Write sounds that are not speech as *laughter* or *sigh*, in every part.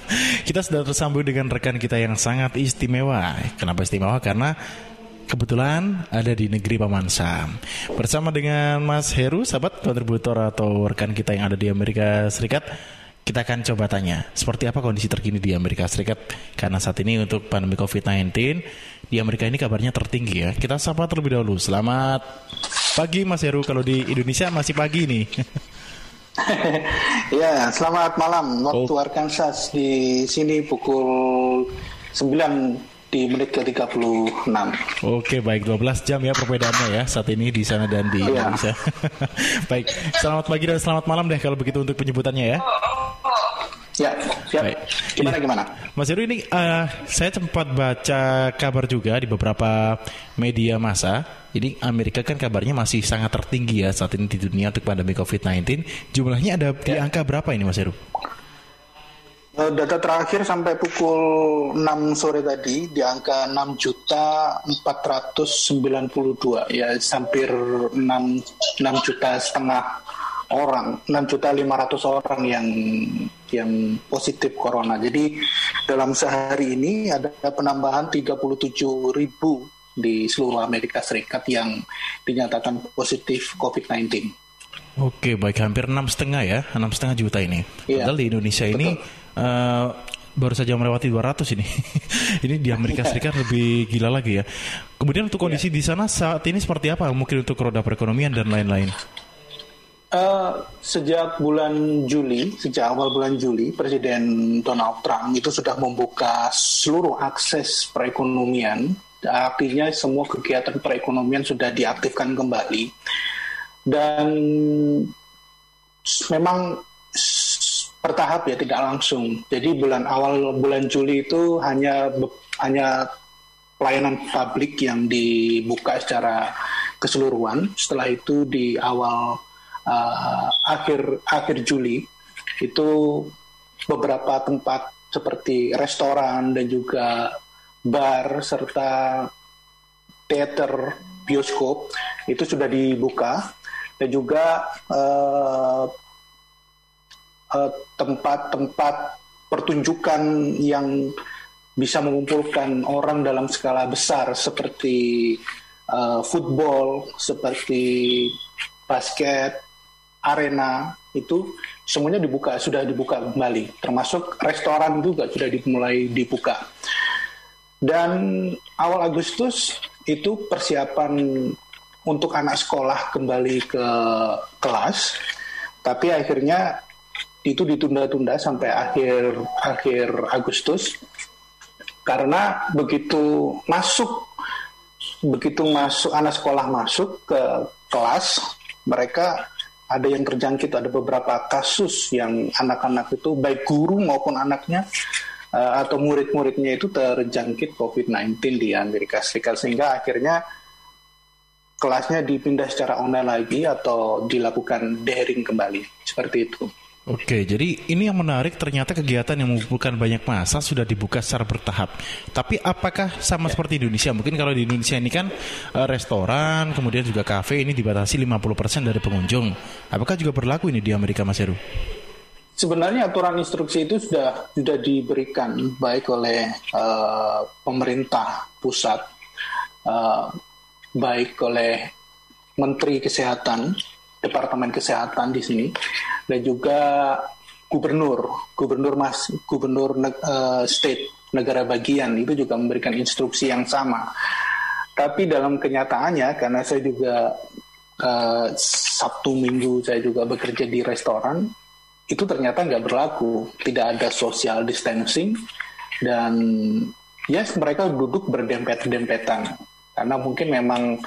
*laughs* kita sudah tersambung dengan rekan kita yang sangat istimewa. Kenapa istimewa? Karena kebetulan ada di negeri Paman Sam. Bersama dengan Mas Heru, sahabat kontributor atau rekan kita yang ada di Amerika Serikat. Kita akan coba tanya, seperti apa kondisi terkini di Amerika Serikat? Karena saat ini untuk pandemi COVID-19, di Amerika ini kabarnya tertinggi ya. Kita sapa terlebih dahulu. Selamat pagi Mas Heru, kalau di Indonesia masih pagi nih. *laughs* ya, selamat malam waktu oh. Arkansas di sini pukul 9 di menit ke-36. Oke, baik 12 jam ya perbedaannya ya saat ini di sana dan di iya. Indonesia. *laughs* baik, selamat pagi dan selamat malam deh kalau begitu untuk penyebutannya ya. Ya, ya. Baik. Gimana ya. gimana? Mas Heru ini uh, saya sempat baca kabar juga di beberapa media massa. Ini Amerika kan kabarnya masih sangat tertinggi ya saat ini di dunia untuk pandemi COVID-19. Jumlahnya ada ya. di angka berapa ini Mas Heru? Eh, data terakhir sampai pukul 6 sore tadi di angka 6 juta 492 ya hampir 6 6 juta setengah orang 6 juta 500 orang yang yang positif corona. Jadi dalam sehari ini ada penambahan 37 ribu di seluruh Amerika Serikat yang dinyatakan positif COVID-19. Oke, baik hampir enam setengah ya, enam setengah juta ini. Iya, Padahal di Indonesia betul. ini uh, baru saja melewati 200 ini. *laughs* ini di Amerika Serikat lebih gila lagi ya. Kemudian untuk kondisi yeah. di sana saat ini seperti apa? Mungkin untuk roda perekonomian dan lain-lain. Uh, sejak bulan Juli, sejak awal bulan Juli, Presiden Donald Trump itu sudah membuka seluruh akses perekonomian. Artinya semua kegiatan perekonomian sudah diaktifkan kembali. Dan memang bertahap ya tidak langsung. Jadi bulan awal bulan Juli itu hanya hanya pelayanan publik yang dibuka secara keseluruhan. Setelah itu di awal uh, akhir akhir Juli itu beberapa tempat seperti restoran dan juga bar serta teater bioskop itu sudah dibuka dan juga uh, Eh, tempat-tempat pertunjukan yang bisa mengumpulkan orang dalam skala besar seperti uh, football, seperti basket, arena itu semuanya dibuka sudah dibuka kembali, termasuk restoran juga sudah dimulai dibuka. Dan awal Agustus itu persiapan untuk anak sekolah kembali ke kelas, tapi akhirnya itu ditunda-tunda sampai akhir akhir Agustus. Karena begitu masuk begitu masuk anak sekolah masuk ke kelas mereka ada yang terjangkit ada beberapa kasus yang anak-anak itu baik guru maupun anaknya uh, atau murid-muridnya itu terjangkit COVID-19 di Amerika Serikat sehingga akhirnya kelasnya dipindah secara online lagi atau dilakukan daring kembali seperti itu. Oke, jadi ini yang menarik ternyata kegiatan yang mengumpulkan banyak masa sudah dibuka secara bertahap. Tapi apakah sama ya. seperti Indonesia? Mungkin kalau di Indonesia ini kan uh, restoran, kemudian juga kafe ini dibatasi 50% dari pengunjung. Apakah juga berlaku ini di Amerika Mas Heru? Sebenarnya aturan instruksi itu sudah sudah diberikan baik oleh uh, pemerintah pusat, uh, baik oleh Menteri Kesehatan Departemen Kesehatan di sini dan juga gubernur, gubernur mas, gubernur uh, state negara bagian itu juga memberikan instruksi yang sama. Tapi dalam kenyataannya karena saya juga uh, Sabtu Minggu saya juga bekerja di restoran itu ternyata nggak berlaku, tidak ada social distancing dan yes mereka duduk berdempet-dempetan. Karena mungkin memang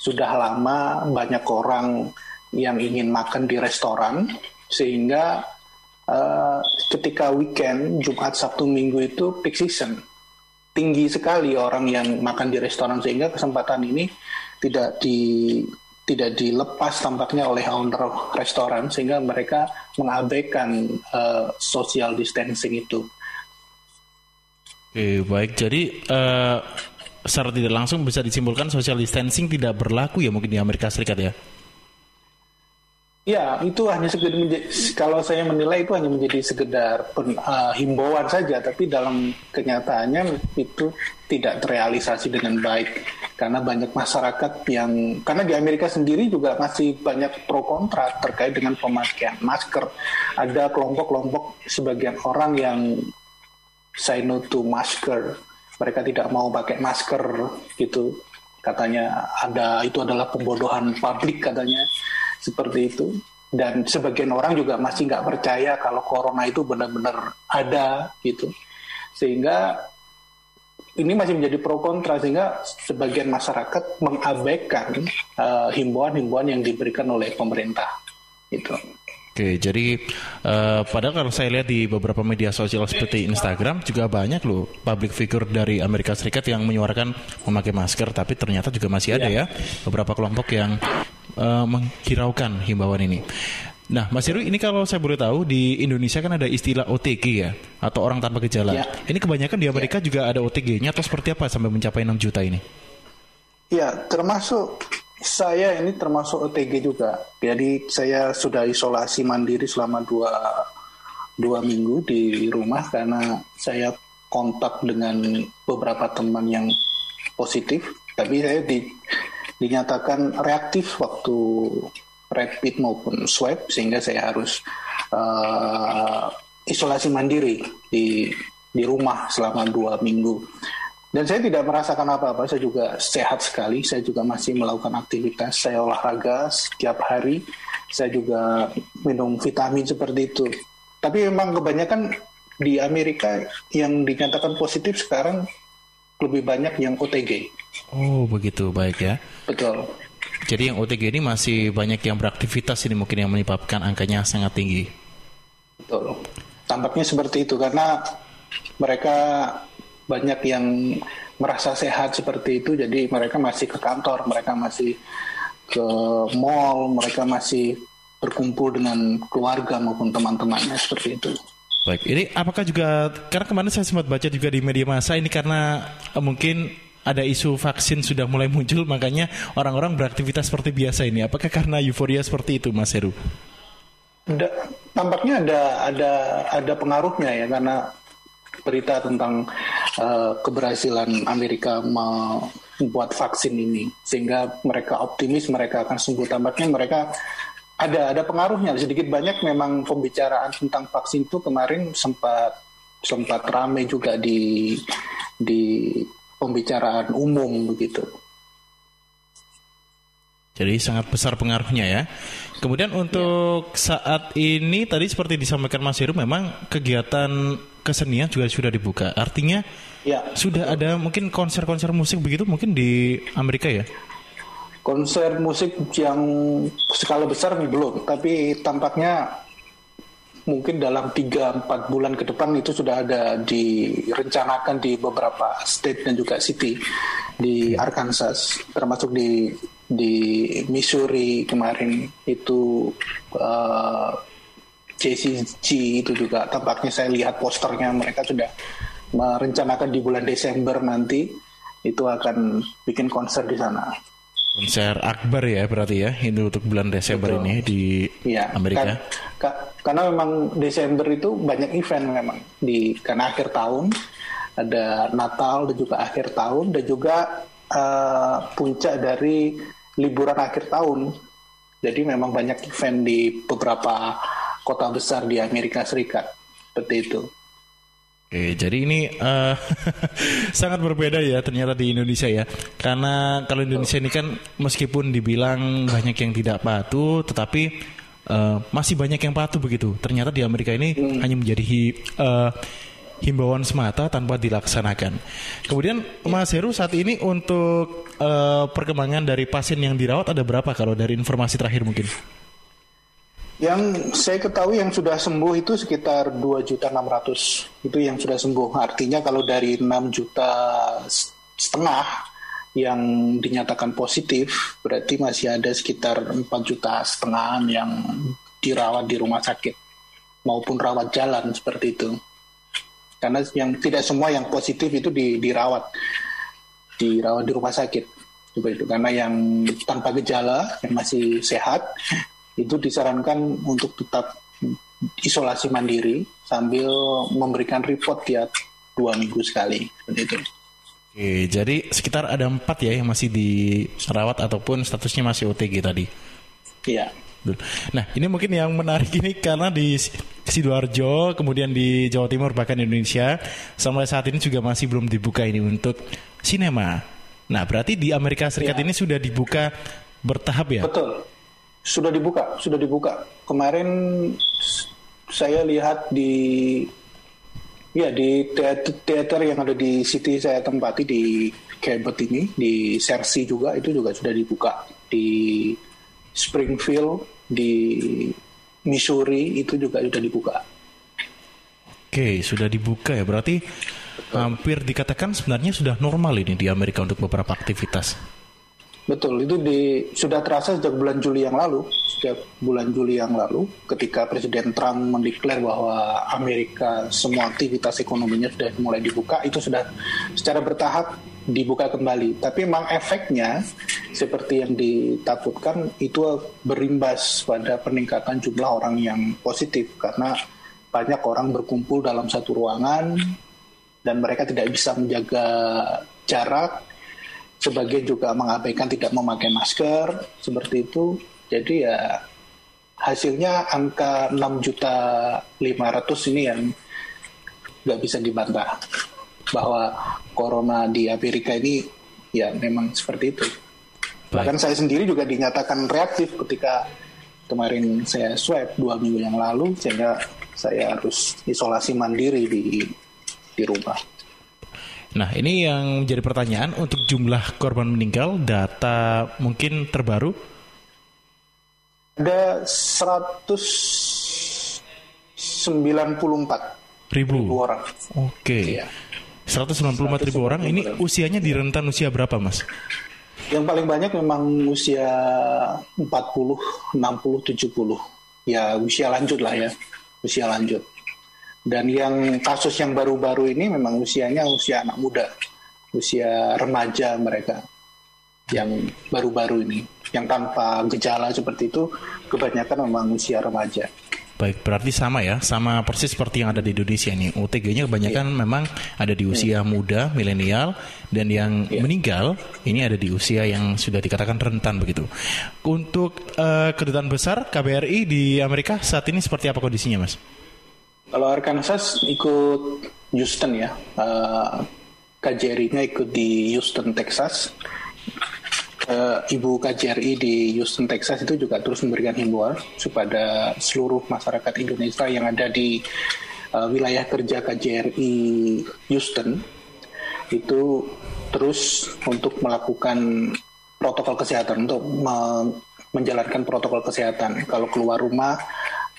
sudah lama banyak orang yang ingin makan di restoran sehingga uh, ketika weekend Jumat Sabtu Minggu itu peak season. Tinggi sekali orang yang makan di restoran sehingga kesempatan ini tidak di tidak dilepas tampaknya oleh owner restoran sehingga mereka mengabaikan uh, social distancing itu. Oke baik jadi uh, secara tidak langsung bisa disimpulkan social distancing tidak berlaku ya mungkin di Amerika Serikat ya? Ya, itu hanya sekedar menjadi, kalau saya menilai itu hanya menjadi sekedar pen, uh, himbauan saja, tapi dalam kenyataannya itu tidak terrealisasi dengan baik karena banyak masyarakat yang karena di Amerika sendiri juga masih banyak pro kontra terkait dengan pemakaian masker. Ada kelompok-kelompok sebagian orang yang say no to masker. Mereka tidak mau pakai masker gitu. Katanya ada itu adalah pembodohan publik katanya seperti itu dan sebagian orang juga masih nggak percaya kalau corona itu benar-benar ada gitu sehingga ini masih menjadi pro kontra sehingga sebagian masyarakat mengabaikan uh, himbauan-himbauan yang diberikan oleh pemerintah itu. Oke, jadi uh, padahal kalau saya lihat di beberapa media sosial seperti Instagram juga banyak loh public figure dari Amerika Serikat yang menyuarakan memakai masker, tapi ternyata juga masih ada ya, ya beberapa kelompok yang uh, menghiraukan himbauan ini. Nah, Mas Heru, ini kalau saya boleh tahu di Indonesia kan ada istilah OTG ya, atau orang tanpa gejala. Ya. Ini kebanyakan di Amerika ya. juga ada OTG-nya atau seperti apa sampai mencapai 6 juta ini? Ya, termasuk saya ini termasuk OTG juga. Jadi saya sudah isolasi mandiri selama dua dua minggu di rumah karena saya kontak dengan beberapa teman yang positif, tapi saya di dinyatakan reaktif waktu rapid maupun swab sehingga saya harus uh, isolasi mandiri di di rumah selama dua minggu dan saya tidak merasakan apa-apa saya juga sehat sekali saya juga masih melakukan aktivitas saya olahraga setiap hari saya juga minum vitamin seperti itu tapi memang kebanyakan di Amerika yang dinyatakan positif sekarang lebih banyak yang OTG Oh begitu baik ya. Betul. Jadi yang OTG ini masih banyak yang beraktivitas ini mungkin yang menyebabkan angkanya sangat tinggi. Betul. Tampaknya seperti itu karena mereka banyak yang merasa sehat seperti itu jadi mereka masih ke kantor, mereka masih ke mall, mereka masih berkumpul dengan keluarga maupun teman-temannya seperti itu. Baik, ini apakah juga karena kemarin saya sempat baca juga di media massa ini karena uh, mungkin ada isu vaksin sudah mulai muncul makanya orang-orang beraktivitas seperti biasa ini. Apakah karena euforia seperti itu, Mas Heru? Da, tampaknya ada ada ada pengaruhnya ya karena berita tentang uh, keberhasilan Amerika membuat vaksin ini sehingga mereka optimis mereka akan sembuh tampaknya mereka ada ada pengaruhnya sedikit banyak memang pembicaraan tentang vaksin itu kemarin sempat sempat ramai juga di di pembicaraan umum begitu. Jadi sangat besar pengaruhnya ya. Kemudian untuk ya. saat ini tadi seperti disampaikan Mas Heru memang kegiatan kesenian juga sudah dibuka. Artinya ya, sudah betul. ada mungkin konser-konser musik begitu mungkin di Amerika ya? Konser musik yang skala besar belum, tapi tampaknya mungkin dalam 3-4 bulan ke depan itu sudah ada direncanakan di beberapa state dan juga city di Arkansas termasuk di di Missouri kemarin itu uh, eh, JCG itu juga tampaknya saya lihat posternya mereka sudah merencanakan di bulan Desember nanti itu akan bikin konser di sana. Konser akbar ya berarti ya ini untuk bulan Desember Betul. ini di ya, Amerika. Kan, ka, karena memang Desember itu banyak event memang di karena akhir tahun ada Natal dan juga akhir tahun dan juga uh, puncak dari liburan akhir tahun. Jadi memang banyak event di beberapa kota besar di Amerika Serikat seperti itu. Oke, jadi ini uh, *laughs* sangat berbeda ya ternyata di Indonesia ya. Karena kalau Indonesia ini kan meskipun dibilang banyak yang tidak patuh, tetapi uh, masih banyak yang patuh begitu. Ternyata di Amerika ini hmm. hanya menjadi uh, himbauan semata tanpa dilaksanakan. Kemudian Mas Heru saat ini untuk uh, perkembangan dari pasien yang dirawat ada berapa kalau dari informasi terakhir mungkin? Yang saya ketahui yang sudah sembuh itu sekitar 2 juta 600 itu yang sudah sembuh. Artinya kalau dari 6 juta setengah yang dinyatakan positif berarti masih ada sekitar 4 juta setengah yang dirawat di rumah sakit. Maupun rawat jalan seperti itu. Karena yang tidak semua yang positif itu di, dirawat. Dirawat di rumah sakit. Seperti itu. Karena yang tanpa gejala yang masih sehat itu disarankan untuk tetap isolasi mandiri sambil memberikan report tiap dua minggu sekali seperti itu. Oke, jadi sekitar ada empat ya yang masih dirawat ataupun statusnya masih OTG tadi. Iya. Nah, ini mungkin yang menarik ini karena di Sidoarjo, kemudian di Jawa Timur bahkan di Indonesia sampai saat ini juga masih belum dibuka ini untuk sinema. Nah, berarti di Amerika Serikat ya. ini sudah dibuka bertahap ya? Betul. Sudah dibuka, sudah dibuka. Kemarin saya lihat di ya di teater, teater yang ada di city saya tempati di Cabot ini di Cersei juga itu juga sudah dibuka di Springfield di Missouri itu juga sudah dibuka. Oke, sudah dibuka ya. Berarti hampir dikatakan sebenarnya sudah normal ini di Amerika untuk beberapa aktivitas. Betul, itu di, sudah terasa sejak bulan Juli yang lalu. Sejak bulan Juli yang lalu, ketika Presiden Trump mendeklar bahwa Amerika semua aktivitas ekonominya sudah mulai dibuka, itu sudah secara bertahap dibuka kembali. Tapi memang efeknya seperti yang ditakutkan itu berimbas pada peningkatan jumlah orang yang positif karena banyak orang berkumpul dalam satu ruangan dan mereka tidak bisa menjaga jarak. Sebagian juga mengabaikan tidak memakai masker seperti itu. Jadi ya hasilnya angka 6 juta 500 ini yang nggak bisa dibantah bahwa corona di Amerika ini ya memang seperti itu. Bahkan saya sendiri juga dinyatakan reaktif ketika kemarin saya swab dua minggu yang lalu sehingga saya harus isolasi mandiri di di rumah. Nah, ini yang menjadi pertanyaan untuk jumlah korban meninggal, data mungkin terbaru? Ada 194 ribu, ribu orang. Oke. Okay. Iya. 194 ribu orang. Ini usianya di rentan usia berapa, Mas? Yang paling banyak memang usia 40, 60, 70. Ya usia lanjut lah ya. Usia lanjut. Dan yang kasus yang baru-baru ini memang usianya usia anak muda, usia remaja mereka yang baru-baru ini, yang tanpa gejala seperti itu kebanyakan memang usia remaja. Baik, berarti sama ya, sama persis seperti yang ada di Indonesia ini. OTG-nya kebanyakan yeah. memang ada di usia yeah. muda, milenial, dan yang yeah. meninggal ini ada di usia yang sudah dikatakan rentan begitu. Untuk uh, kedutaan besar KBRI di Amerika saat ini seperti apa kondisinya, Mas? Kalau Arkansas ikut Houston ya, uh, eh, KJRI-nya ikut di Houston, Texas. Uh, Ibu KJRI di Houston, Texas itu juga terus memberikan himbauan kepada seluruh masyarakat Indonesia yang ada di uh, wilayah kerja KJRI Houston itu terus untuk melakukan protokol kesehatan untuk me menjalankan protokol kesehatan. Kalau keluar rumah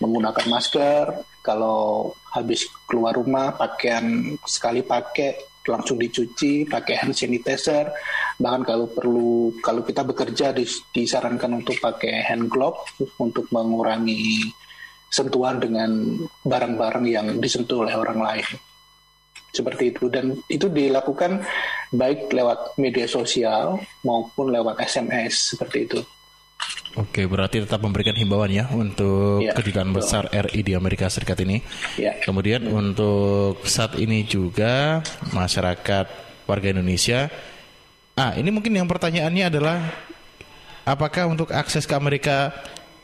menggunakan masker, kalau habis keluar rumah pakaian sekali pakai langsung dicuci, pakai hand sanitizer, bahkan kalau perlu kalau kita bekerja disarankan untuk pakai hand glove untuk mengurangi sentuhan dengan barang-barang yang disentuh oleh orang lain. Seperti itu dan itu dilakukan baik lewat media sosial maupun lewat SMS seperti itu. Oke, berarti tetap memberikan himbauan ya untuk ya, kedutaan besar RI di Amerika Serikat ini. Ya. Kemudian ya. untuk saat ini juga masyarakat warga Indonesia. Ah, ini mungkin yang pertanyaannya adalah apakah untuk akses ke Amerika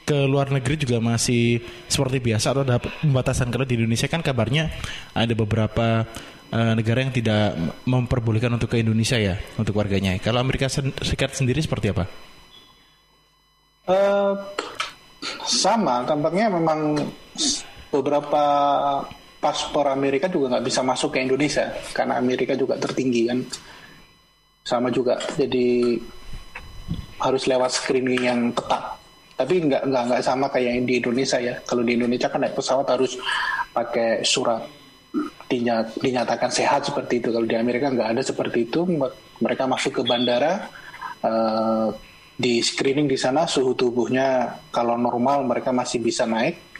ke luar negeri juga masih seperti biasa atau ada pembatasan kalau di Indonesia kan kabarnya ada beberapa uh, negara yang tidak memperbolehkan untuk ke Indonesia ya untuk warganya. Kalau Amerika Serikat sendiri seperti apa? Uh, sama, tampaknya memang beberapa paspor Amerika juga nggak bisa masuk ke Indonesia karena Amerika juga tertinggi kan. Sama juga, jadi harus lewat screening yang ketat. Tapi nggak nggak nggak sama kayak yang di Indonesia ya. Kalau di Indonesia kan naik pesawat harus pakai surat dinyatakan sehat seperti itu. Kalau di Amerika nggak ada seperti itu. Mereka masuk ke bandara. Uh, di screening di sana suhu tubuhnya kalau normal mereka masih bisa naik.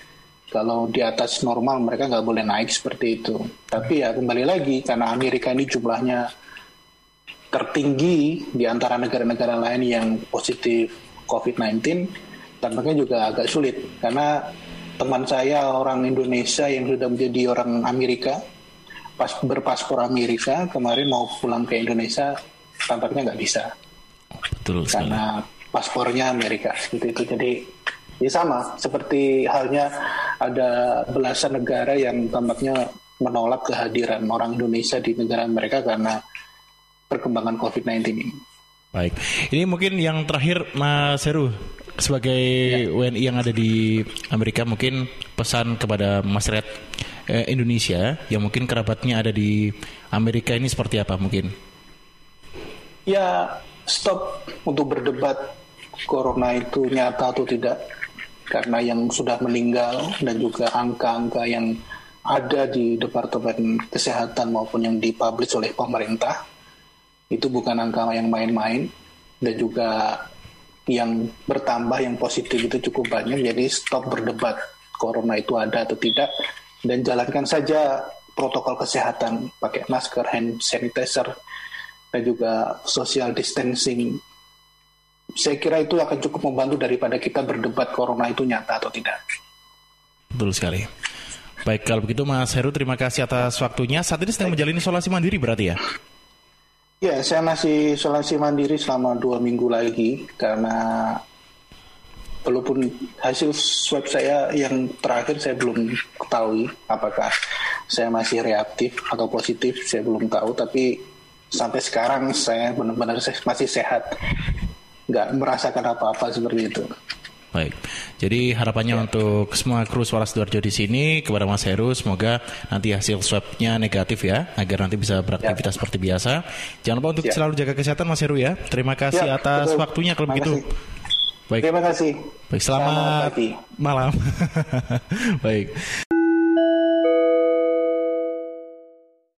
Kalau di atas normal mereka nggak boleh naik seperti itu. Tapi ya kembali lagi karena Amerika ini jumlahnya tertinggi di antara negara-negara lain yang positif COVID-19 tampaknya juga agak sulit. Karena teman saya orang Indonesia yang sudah menjadi orang Amerika pas berpaspor Amerika kemarin mau pulang ke Indonesia tampaknya nggak bisa betul sekali. karena paspornya Amerika seperti itu jadi ya sama seperti halnya ada belasan negara yang tampaknya menolak kehadiran orang Indonesia di negara mereka karena perkembangan COVID-19 ini. Baik, ini mungkin yang terakhir Mas Heru sebagai ya. WNI yang ada di Amerika mungkin pesan kepada masyarakat eh, Indonesia yang mungkin kerabatnya ada di Amerika ini seperti apa mungkin? Ya stop untuk berdebat corona itu nyata atau tidak. Karena yang sudah meninggal dan juga angka-angka yang ada di Departemen Kesehatan maupun yang dipublish oleh pemerintah itu bukan angka yang main-main. Dan juga yang bertambah yang positif itu cukup banyak. Jadi stop berdebat corona itu ada atau tidak. Dan jalankan saja protokol kesehatan. Pakai masker hand sanitizer dan juga social distancing. Saya kira itu akan cukup membantu daripada kita berdebat corona itu nyata atau tidak. Betul sekali. Baik kalau begitu Mas Heru terima kasih atas waktunya. Saat ini sedang menjalani isolasi mandiri berarti ya? Ya, saya masih isolasi mandiri selama dua minggu lagi karena walaupun hasil swab saya yang terakhir saya belum ketahui apakah saya masih reaktif atau positif, saya belum tahu. Tapi sampai sekarang saya benar-benar masih sehat, nggak merasakan apa-apa seperti itu. Baik. Jadi harapannya ya. untuk semua kru Suara Sidoarjo di sini kepada Mas Heru semoga nanti hasil swabnya negatif ya agar nanti bisa beraktivitas ya. seperti biasa. Jangan lupa untuk ya. selalu jaga kesehatan Mas Heru ya. Terima kasih ya, atas betul. waktunya kalau begitu. Baik. Terima kasih. Baik, selamat, selamat malam. *laughs* Baik.